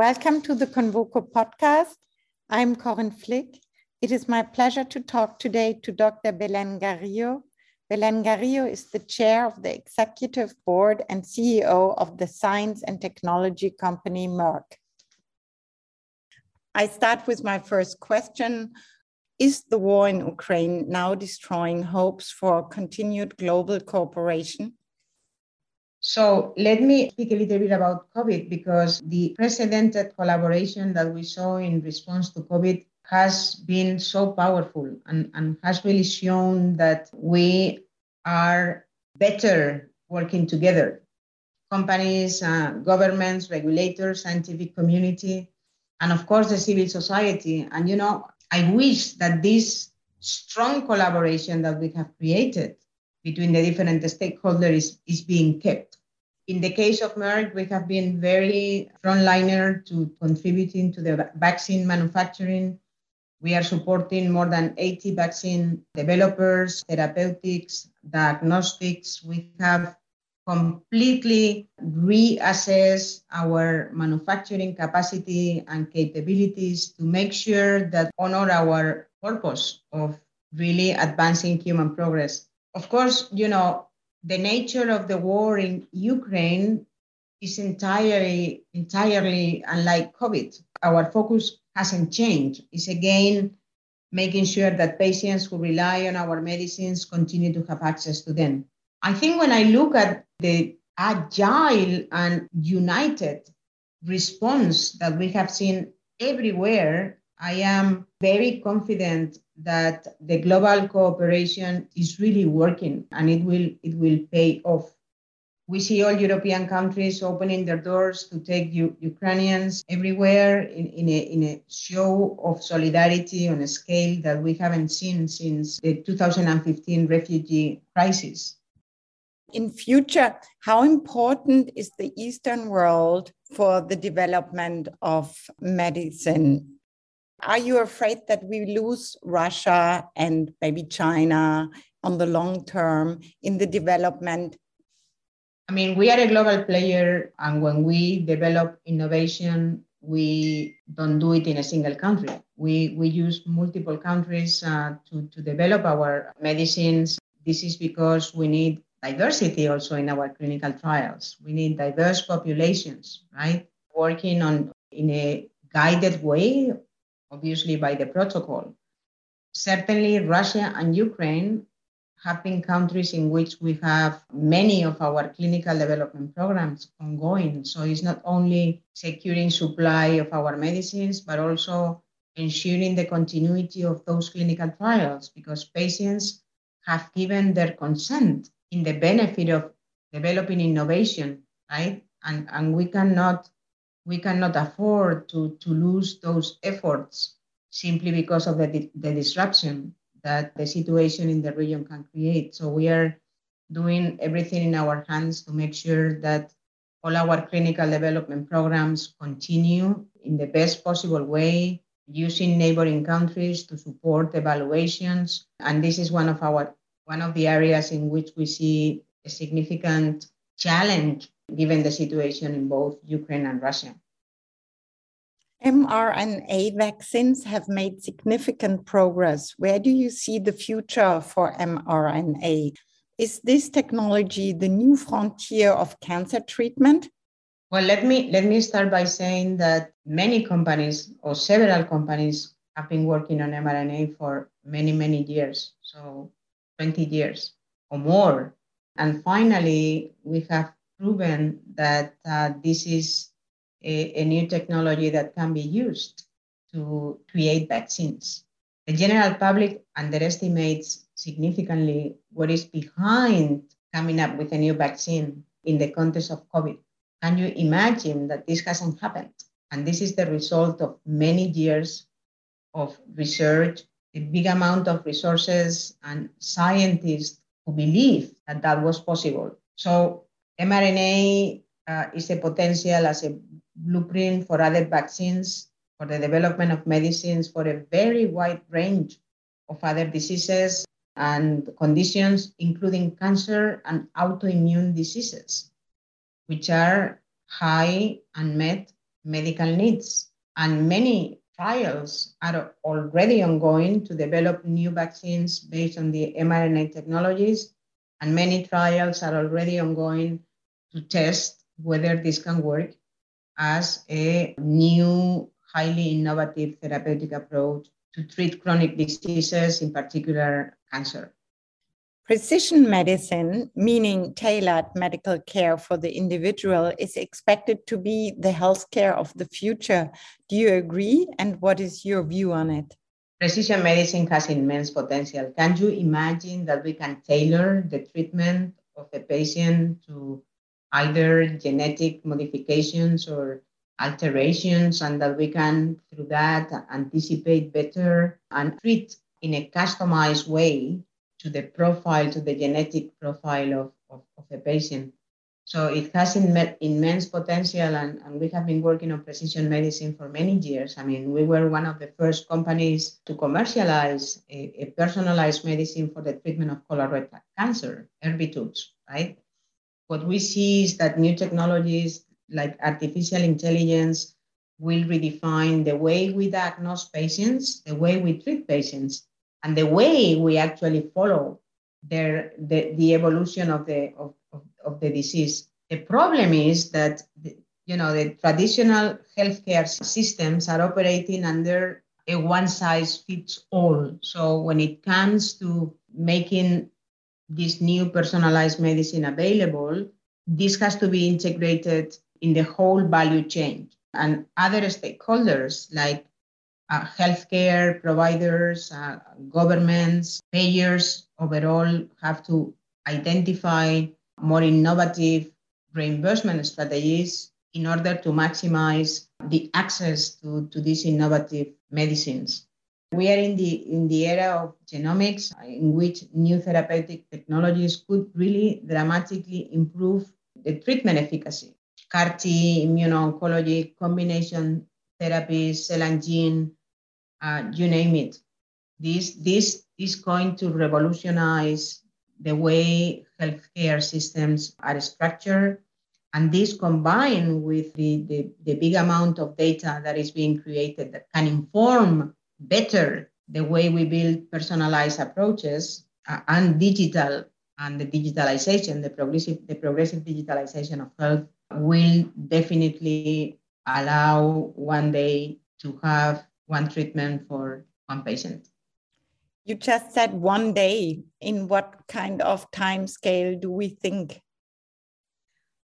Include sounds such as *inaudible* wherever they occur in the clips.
Welcome to the Convoco podcast. I'm Corinne Flick. It is my pleasure to talk today to Dr. Belén Garijo. Garijo is the chair of the executive board and CEO of the science and technology company Merck. I start with my first question. Is the war in Ukraine now destroying hopes for continued global cooperation? So let me speak a little bit about COVID because the precedented collaboration that we saw in response to COVID has been so powerful and, and has really shown that we are better working together. Companies, uh, governments, regulators, scientific community, and of course the civil society. And you know, I wish that this strong collaboration that we have created between the different stakeholders is, is being kept. In the case of Merck, we have been very frontliner to contributing to the vaccine manufacturing. We are supporting more than 80 vaccine developers, therapeutics, diagnostics. We have completely reassess our manufacturing capacity and capabilities to make sure that honor our purpose of really advancing human progress. Of course, you know, the nature of the war in Ukraine is entirely entirely unlike COVID. Our focus hasn't changed. It's again making sure that patients who rely on our medicines continue to have access to them. I think when I look at the agile and united response that we have seen everywhere, I am very confident that the global cooperation is really working and it will it will pay off. We see all European countries opening their doors to take U- Ukrainians everywhere in, in, a, in a show of solidarity on a scale that we haven't seen since the 2015 refugee crisis. In future, how important is the Eastern world for the development of medicine are you afraid that we lose Russia and maybe China on the long term in the development? I mean, we are a global player, and when we develop innovation, we don't do it in a single country. We, we use multiple countries uh, to, to develop our medicines. This is because we need diversity also in our clinical trials. We need diverse populations, right? Working on in a guided way obviously by the protocol. Certainly, Russia and Ukraine have been countries in which we have many of our clinical development programs ongoing. So it's not only securing supply of our medicines, but also ensuring the continuity of those clinical trials because patients have given their consent in the benefit of developing innovation, right? And, and we cannot we cannot afford to, to lose those efforts simply because of the, the disruption that the situation in the region can create. So we are doing everything in our hands to make sure that all our clinical development programs continue in the best possible way, using neighboring countries to support evaluations. And this is one of our one of the areas in which we see a significant challenge given the situation in both Ukraine and Russia. mRNA vaccines have made significant progress. Where do you see the future for mRNA? Is this technology the new frontier of cancer treatment? Well, let me let me start by saying that many companies or several companies have been working on mRNA for many many years, so 20 years or more. And finally, we have proven that uh, this is a, a, new technology that can be used to create vaccines. The general public underestimates significantly what is behind coming up with a new vaccine in the context of COVID. Can you imagine that this hasn't happened? And this is the result of many years of research, a big amount of resources and scientists who believe that that was possible. So mRNA uh, is a potential as a blueprint for other vaccines, for the development of medicines for a very wide range of other diseases and conditions, including cancer and autoimmune diseases, which are high unmet medical needs. And many trials are already ongoing to develop new vaccines based on the mRNA technologies. And many trials are already ongoing to test whether this can work as a new, highly innovative therapeutic approach to treat chronic diseases, in particular cancer. Precision medicine, meaning tailored medical care for the individual, is expected to be the healthcare of the future. Do you agree? And what is your view on it? Precision medicine has immense potential. Can you imagine that we can tailor the treatment of a patient to either genetic modifications or alterations, and that we can, through that, anticipate better and treat in a customized way to the profile, to the genetic profile of, of, of a patient. So it has Im- immense potential, and, and we have been working on precision medicine for many years. I mean, we were one of the first companies to commercialize a, a personalized medicine for the treatment of colorectal cancer, Erbitux, right? What we see is that new technologies like artificial intelligence will redefine the way we diagnose patients, the way we treat patients, and the way we actually follow their, the, the evolution of the, of, of, of the disease. The problem is that the, you know the traditional healthcare systems are operating under a one size fits all. So when it comes to making this new personalized medicine available, this has to be integrated in the whole value chain. And other stakeholders like uh, healthcare providers, uh, governments, payers overall have to identify more innovative reimbursement strategies in order to maximize the access to, to these innovative medicines. We are in the in the era of genomics in which new therapeutic technologies could really dramatically improve the treatment efficacy. CAR T, immuno-oncology, combination therapies, cell and gene, uh, you name it. This, this is going to revolutionize the way healthcare systems are structured. And this combined with the, the, the big amount of data that is being created that can inform better the way we build personalized approaches uh, and digital and the digitalization, the progressive, the progressive digitalization of health will definitely allow one day to have one treatment for one patient. You just said one day. In what kind of time scale do we think?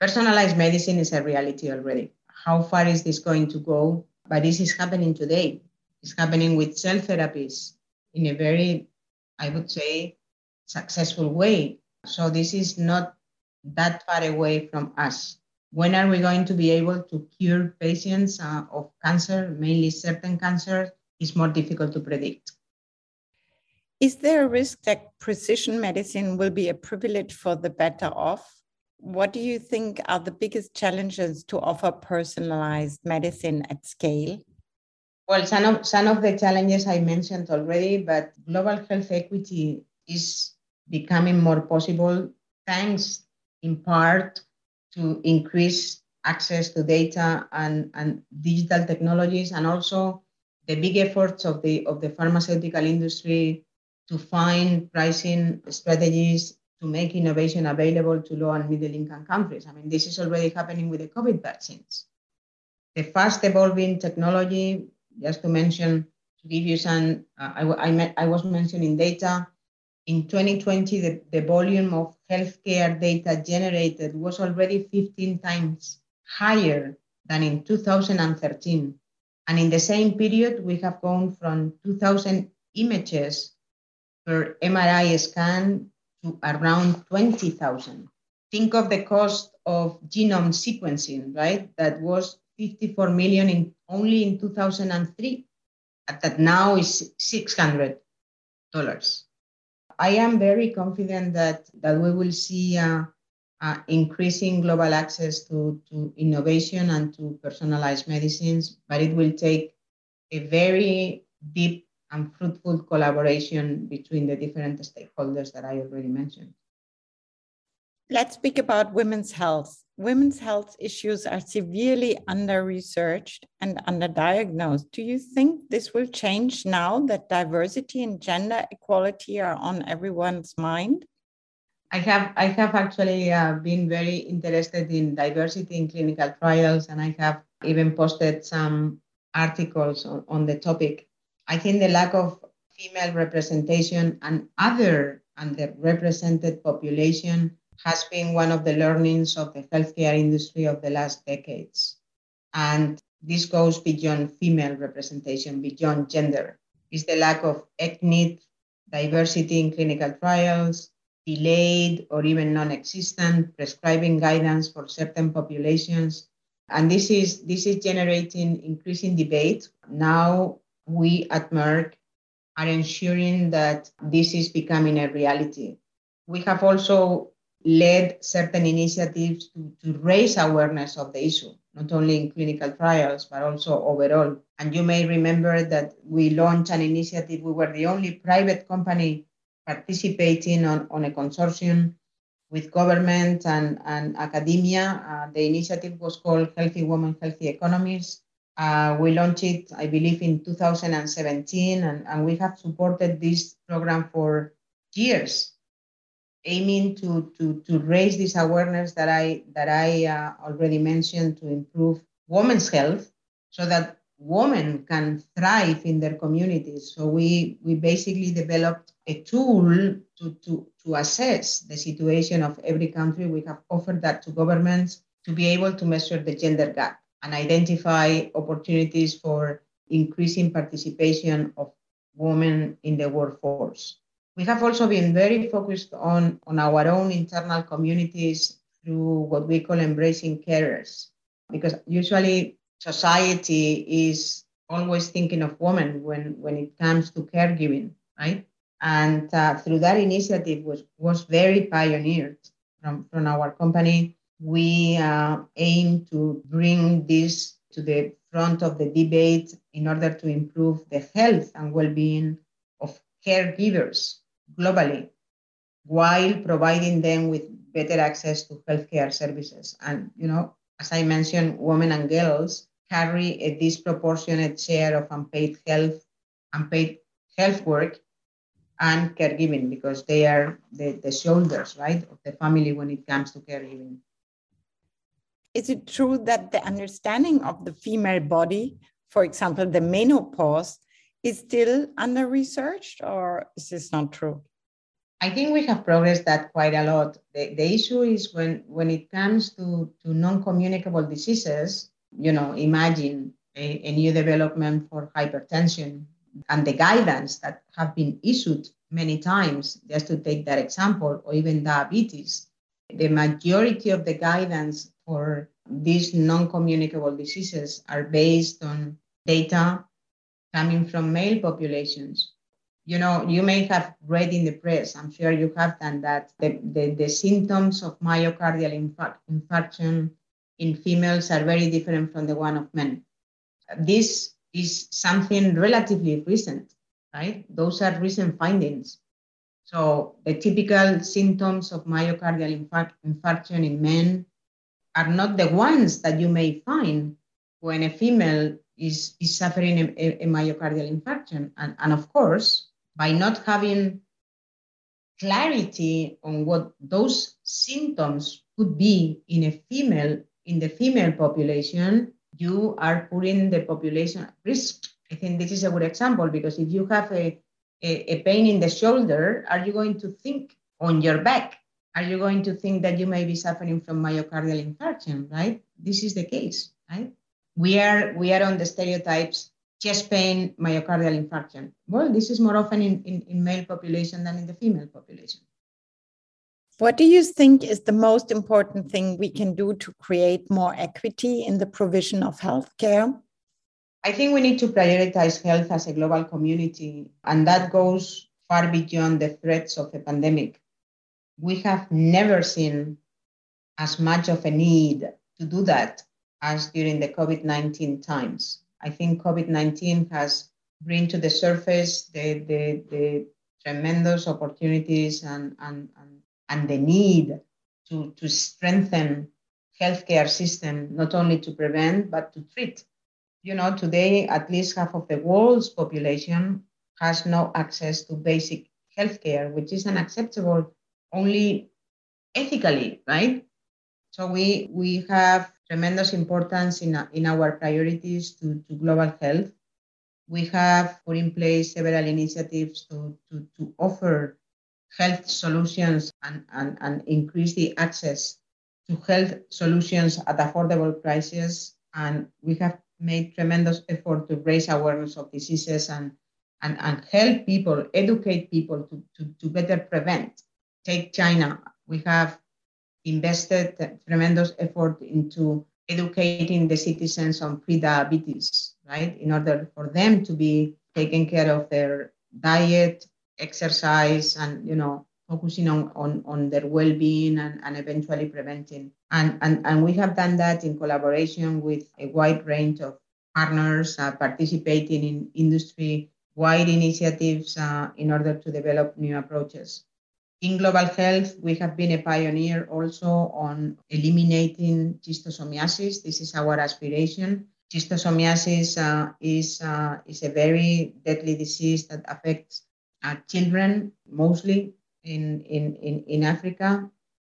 Personalized medicine is a reality already. How far is this going to go? But this is happening today. It's happening with cell therapies in a very, I would say, successful way. So this is not that far away from us. When are we going to be able to cure patients uh, of cancer, mainly certain cancers, is more difficult to predict. Is there a risk that precision medicine will be a privilege for the better off? What do you think are the biggest challenges to offer personalized medicine at scale? Well, some of, some of the challenges I mentioned already, but global health equity is becoming more possible thanks in part to increase access to data and, and digital technologies and also the big efforts of the of the pharmaceutical industry to find pricing strategies to make innovation available to low and middle income countries. I mean, this is already happening with the COVID vaccines. The fast evolving technology, just to mention, to give you some, uh, I, I, I was mentioning data. In 2020, the, the volume of healthcare data generated was already 15 times higher than in 2013. And in the same period, we have gone from 2,000 images per MRI scan to around 20,000. Think of the cost of genome sequencing, right? That was 54 million in only in 2003. That now is 600 dollars. I am very confident that, that we will see uh, uh, increasing global access to, to innovation and to personalized medicines, but it will take a very deep and fruitful collaboration between the different stakeholders that I already mentioned. Let's speak about women's health. Women's health issues are severely under researched and underdiagnosed. Do you think this will change now that diversity and gender equality are on everyone's mind? I have I have actually uh, been very interested in diversity in clinical trials, and I have even posted some articles on, on the topic. I think the lack of female representation and other underrepresented population has been one of the learnings of the healthcare industry of the last decades. And this goes beyond female representation, beyond gender. Is the lack of ethnic diversity in clinical trials, delayed or even non-existent prescribing guidance for certain populations. And this is this is generating increasing debate. Now we at Merck are ensuring that this is becoming a reality. We have also led certain initiatives to, to raise awareness of the issue, not only in clinical trials, but also overall. And you may remember that we launched an initiative. We were the only private company participating on, on a consortium with government and, and academia. Uh, the initiative was called Healthy Women, Healthy Economies. Uh, we launched it, I believe, in 2017, and, and we have supported this program for years aiming to, to, to raise this awareness that I, that I uh, already mentioned to improve women's health so that women can thrive in their communities. So we, we basically developed a tool to, to, to assess the situation of every country. We have offered that to governments to be able to measure the gender gap and identify opportunities for increasing participation of women in the workforce. We have also been very focused on, on our own internal communities through what we call embracing carers, because usually society is always thinking of women when, when it comes to caregiving, right? And uh, through that initiative was, was very pioneered from, from our company. We uh, aim to bring this to the front of the debate in order to improve the health and well-being of caregivers globally while providing them with better access to healthcare services. And, you know, as I mentioned, women and girls carry a disproportionate share of unpaid health, unpaid health work and caregiving because they are the, the shoulders, right, of the family when it comes to caregiving. Is it true that the understanding of the female body, for example, the menopause, is still under researched or is this not true? I think we have progressed that quite a lot. The, the issue is when, when it comes to, to non-communicable diseases, you know, imagine a, a new development for hypertension and the guidance that have been issued many times, just to take that example, or even diabetes. The majority of the guidance for these non-communicable diseases are based on data coming from male populations. You know, you may have read in the press, I'm sure you have done that, the, the, the symptoms of myocardial infarct, infarction in females are very different from the one of men. This is something relatively recent, right? Those are recent findings. So the typical symptoms of myocardial infarct, infarction in men are not the ones that you may find when a female is, is suffering a, a myocardial infarction. And, and of course, by not having clarity on what those symptoms could be in a female, in the female population, you are putting the population at risk. I think this is a good example because if you have a, a, a pain in the shoulder, are you going to think on your back? Are you going to think that you may be suffering from myocardial infarction, right? This is the case, right? We are we are on the stereotypes chest pain, myocardial infarction. Well, this is more often in, in, in male population than in the female population. What do you think is the most important thing we can do to create more equity in the provision of healthcare? I think we need to prioritize health as a global community, and that goes far beyond the threats of a pandemic. We have never seen as much of a need to do that as during the COVID 19 times. I think COVID 19 has bring to the surface the, the, the tremendous opportunities and, and, and and the need to, to strengthen healthcare system, not only to prevent, but to treat. You know, today, at least half of the world's population has no access to basic healthcare, which is unacceptable only ethically, right? So we, we have tremendous importance in, in our priorities to, to global health. We have put in place several initiatives to, to, to offer health solutions and, and, and increase the access to health solutions at affordable prices. And we have made tremendous effort to raise awareness of diseases and, and, and help people, educate people to, to, to better prevent. Take China. We have invested tremendous effort into educating the citizens on pre-diabetes, right? In order for them to be taking care of their diet, exercise, and you know, focusing on, on, on their well-being and, and eventually preventing. And, and, and we have done that in collaboration with a wide range of partners uh, participating in industry-wide initiatives uh, in order to develop new approaches. In global health, we have been a pioneer also on eliminating schistosomiasis. This is our aspiration. Schistosomiasis uh, is, uh, is a very deadly disease that affects uh, children mostly in, in, in, in Africa.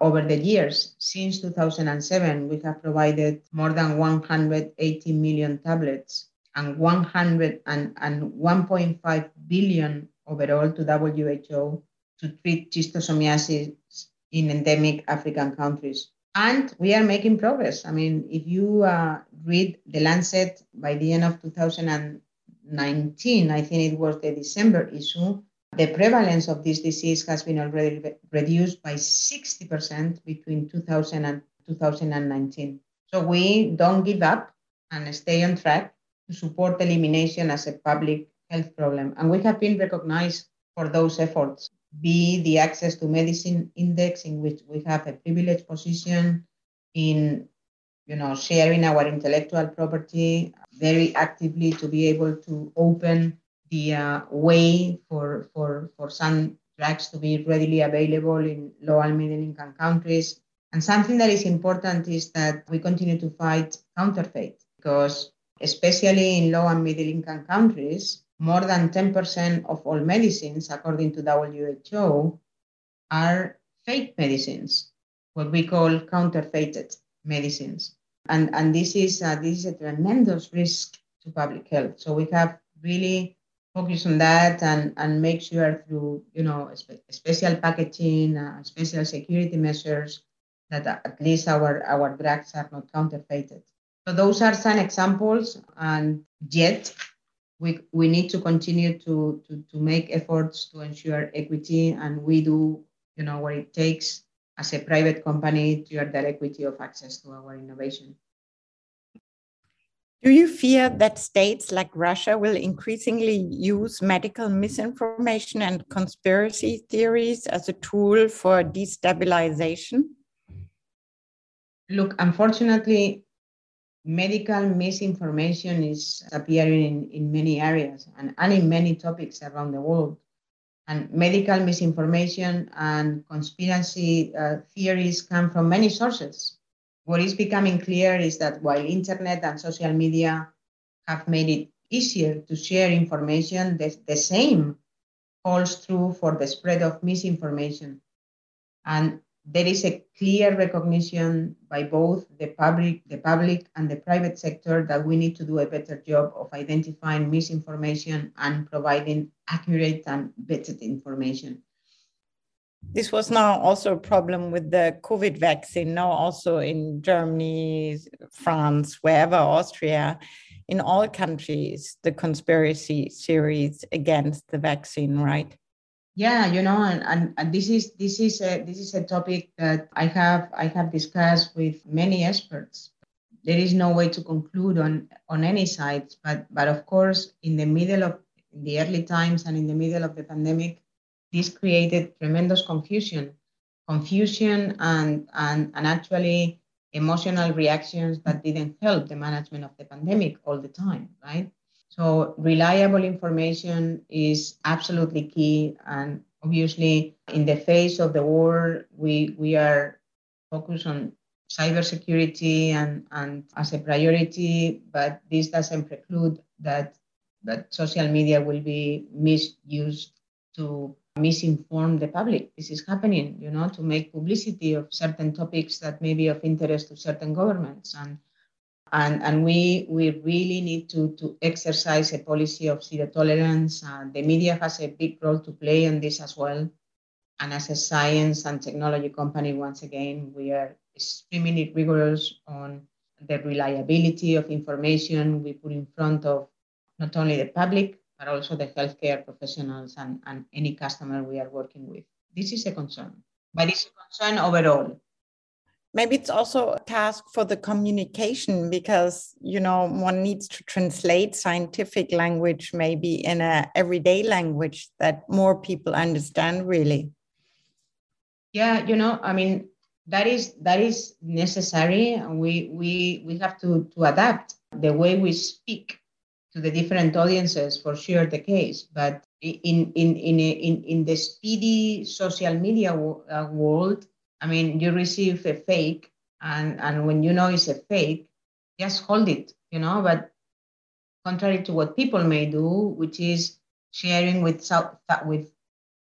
Over the years, since 2007, we have provided more than 180 million tablets and 100 and, and 1.5 billion overall to WHO to treat schistosomiasis in endemic African countries. And we are making progress. I mean, if you uh, read The Lancet by the end of 2019, I think it was the December issue, the prevalence of this disease has been already reduced by 60% between 2000 and 2019. So we don't give up and stay on track to support elimination as a public health problem. And we have been recognized for those efforts be the access to medicine index in which we have a privileged position in you know sharing our intellectual property very actively to be able to open the uh, way for, for, for some drugs to be readily available in low and middle income countries. And something that is important is that we continue to fight counterfeit because, especially in low and middle income countries, more than 10% of all medicines, according to WHO, are fake medicines, what we call counterfeited medicines. And, and this, is, uh, this is a tremendous risk to public health. So we have really focus on that and, and make sure through, you know, spe- special packaging, uh, special security measures, that at least our, our drugs are not counterfeited. So those are some examples, and yet we, we need to continue to, to, to make efforts to ensure equity, and we do, you know, what it takes as a private company to ensure that equity of access to our innovation. Do you fear that states like Russia will increasingly use medical misinformation and conspiracy theories as a tool for destabilization? Look, unfortunately, medical misinformation is appearing in, in many areas and, and in many topics around the world. And medical misinformation and conspiracy uh, theories come from many sources. What is becoming clear is that while internet and social media have made it easier to share information, the, the same holds true for the spread of misinformation. And there is a clear recognition by both the public, the public and the private sector that we need to do a better job of identifying misinformation and providing accurate and vetted information. This was now also a problem with the COVID vaccine, now also in Germany, France, wherever, Austria, in all countries, the conspiracy theories against the vaccine, right? Yeah you know and, and, and this is this is a this is a topic that i have i have discussed with many experts. There is no way to conclude on on any side but but of course in the middle of the early times and in the middle of the pandemic this created tremendous confusion confusion and and, and actually emotional reactions that didn't help the management of the pandemic all the time right so reliable information is absolutely key. And obviously, in the face of the war, we, we are focused on cybersecurity and, and as a priority, but this doesn't preclude that that social media will be misused to misinform the public. This is happening, you know, to make publicity of certain topics that may be of interest to certain governments. And and, and we we really need to, to exercise a policy of zero tolerance. Uh, the media has a big role to play in this as well. And as a science and technology company, once again, we are extremely rigorous on the reliability of information we put in front of not only the public, but also the healthcare professionals and, and any customer we are working with. This is a concern, but it's a concern overall. Maybe it's also a task for the communication because you know one needs to translate scientific language maybe in a everyday language that more people understand really. Yeah, you know, I mean that is that is necessary. and We we we have to to adapt the way we speak to the different audiences for sure the case but in in in in, in the speedy social media uh, world i mean you receive a fake and and when you know it's a fake just hold it you know but contrary to what people may do which is sharing with with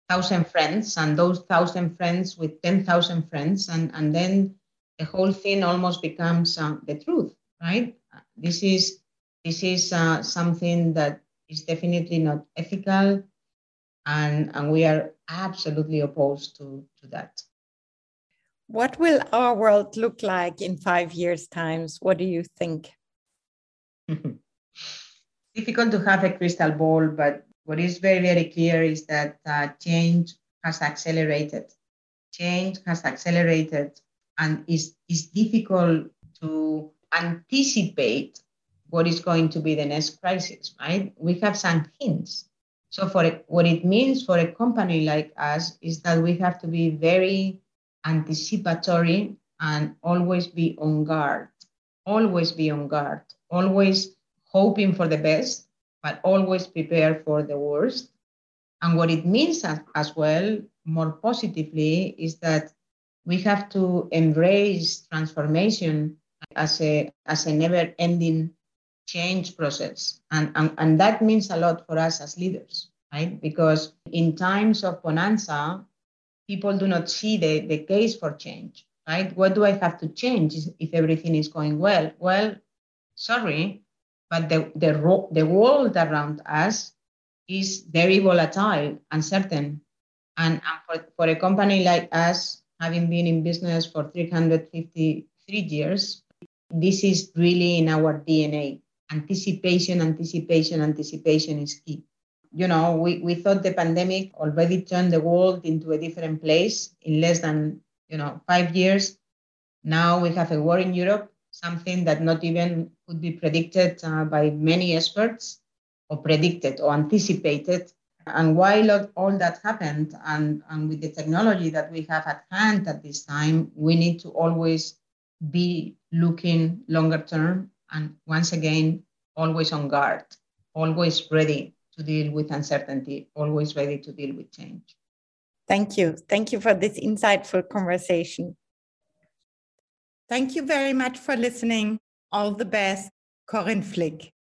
thousand friends and those thousand friends with 10,000 friends and and then the whole thing almost becomes uh, the truth right this is this is uh, something that is definitely not ethical, and, and we are absolutely opposed to, to that. What will our world look like in five years' times? What do you think? *laughs* Difficult to have a crystal ball, but what is very, very clear is that uh, change has accelerated. Change has accelerated, and is is difficult to anticipate what is going to be the next crisis, right? We have some hints. So for what it means for a company like us is that we have to be very anticipatory and always be on guard. Always be on guard. Always hoping for the best, but always prepare for the worst. And what it means as, as well, more positively, is that we have to embrace transformation as a as a never ending change process. And, and, and that means a lot for us as leaders, right? Because in times of bonanza, people do not see the, the case for change, right? What do I have to change if everything is going well? Well, sorry, but the, the, the world around us is very volatile, uncertain. And, and for, for a company like us, having been in business for 353 years, this is really in our DNA anticipation, anticipation, anticipation is key. You know, we, we thought the pandemic already turned the world into a different place in less than, you know, five years. Now we have a war in Europe, something that not even could be predicted uh, by many experts or predicted or anticipated. And while all that happened, and, and with the technology that we have at hand at this time, we need to always be looking longer term and once again, always on guard, always ready to deal with uncertainty, always ready to deal with change. Thank you. Thank you for this insightful conversation. Thank you very much for listening. All the best, Corinne Flick.